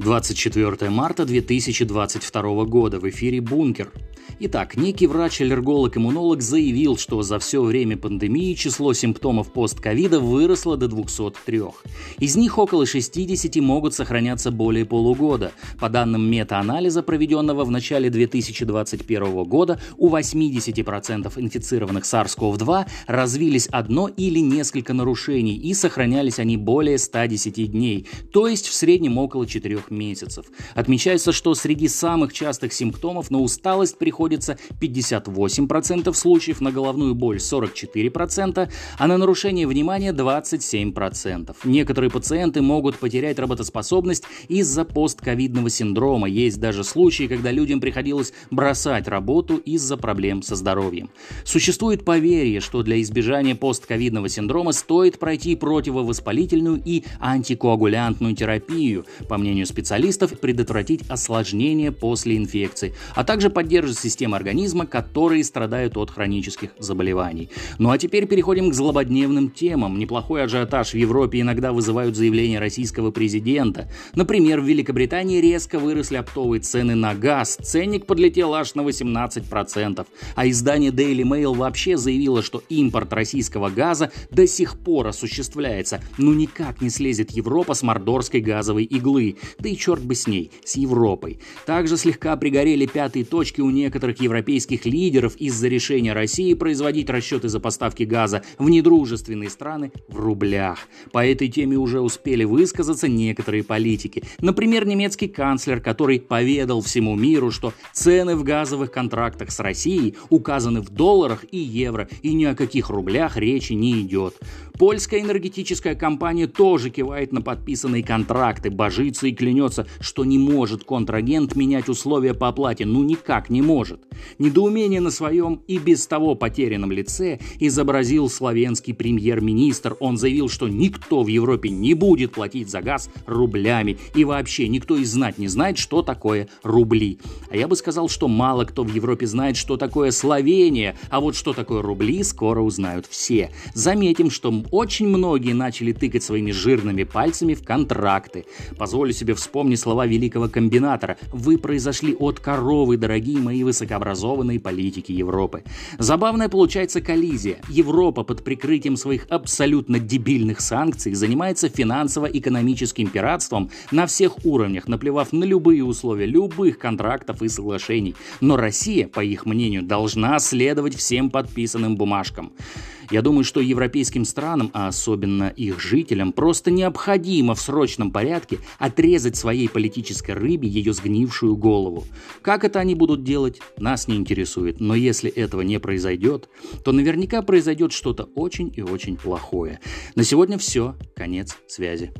24 марта 2022 года в эфире «Бункер». Итак, некий врач-аллерголог-иммунолог заявил, что за все время пандемии число симптомов постковида выросло до 203. Из них около 60 могут сохраняться более полугода. По данным мета-анализа, проведенного в начале 2021 года, у 80% инфицированных SARS-CoV-2 развились одно или несколько нарушений и сохранялись они более 110 дней, то есть в среднем около 4 месяцев. Отмечается, что среди самых частых симптомов на усталость приходится 58% случаев, на головную боль 44%, а на нарушение внимания 27%. Некоторые пациенты могут потерять работоспособность из-за постковидного синдрома. Есть даже случаи, когда людям приходилось бросать работу из-за проблем со здоровьем. Существует поверье, что для избежания постковидного синдрома стоит пройти противовоспалительную и антикоагулянтную терапию, по мнению специалистов предотвратить осложнения после инфекции, а также поддерживать системы организма, которые страдают от хронических заболеваний. Ну а теперь переходим к злободневным темам. Неплохой ажиотаж в Европе иногда вызывают заявления российского президента. Например, в Великобритании резко выросли оптовые цены на газ, ценник подлетел аж на 18%, а издание Daily Mail вообще заявило, что импорт российского газа до сих пор осуществляется, но никак не слезет Европа с мордорской газовой иглы, да и черт бы с ней, с Европой. Также слегка пригорели пятые точки у некоторых европейских лидеров из-за решения России производить расчеты за поставки газа в недружественные страны в рублях. По этой теме уже успели высказаться некоторые политики. Например, немецкий канцлер, который поведал всему миру, что цены в газовых контрактах с Россией указаны в долларах и евро, и ни о каких рублях речи не идет. Польская энергетическая компания тоже кивает на подписанные контракты, божится и клянется, что не может контрагент менять условия по оплате, ну никак не может. Недоумение на своем и без того потерянном лице изобразил славянский премьер-министр. Он заявил, что никто в Европе не будет платить за газ рублями, и вообще никто и знать не знает, что такое рубли. А я бы сказал, что мало кто в Европе знает, что такое Словения, а вот что такое рубли, скоро узнают все. Заметим, что очень многие начали тыкать своими жирными пальцами в контракты. Позволю себе вспомнить слова великого комбинатора. Вы произошли от коровы, дорогие мои высокообразованные политики Европы. Забавная получается коллизия. Европа под прикрытием своих абсолютно дебильных санкций занимается финансово-экономическим пиратством на всех уровнях, наплевав на любые условия, любых контрактов и соглашений. Но Россия, по их мнению, должна следовать всем подписанным бумажкам. Я думаю, что европейским странам, а особенно их жителям, просто необходимо в срочном порядке отрезать своей политической рыбе ее сгнившую голову. Как это они будут делать, нас не интересует. Но если этого не произойдет, то наверняка произойдет что-то очень и очень плохое. На сегодня все. Конец связи.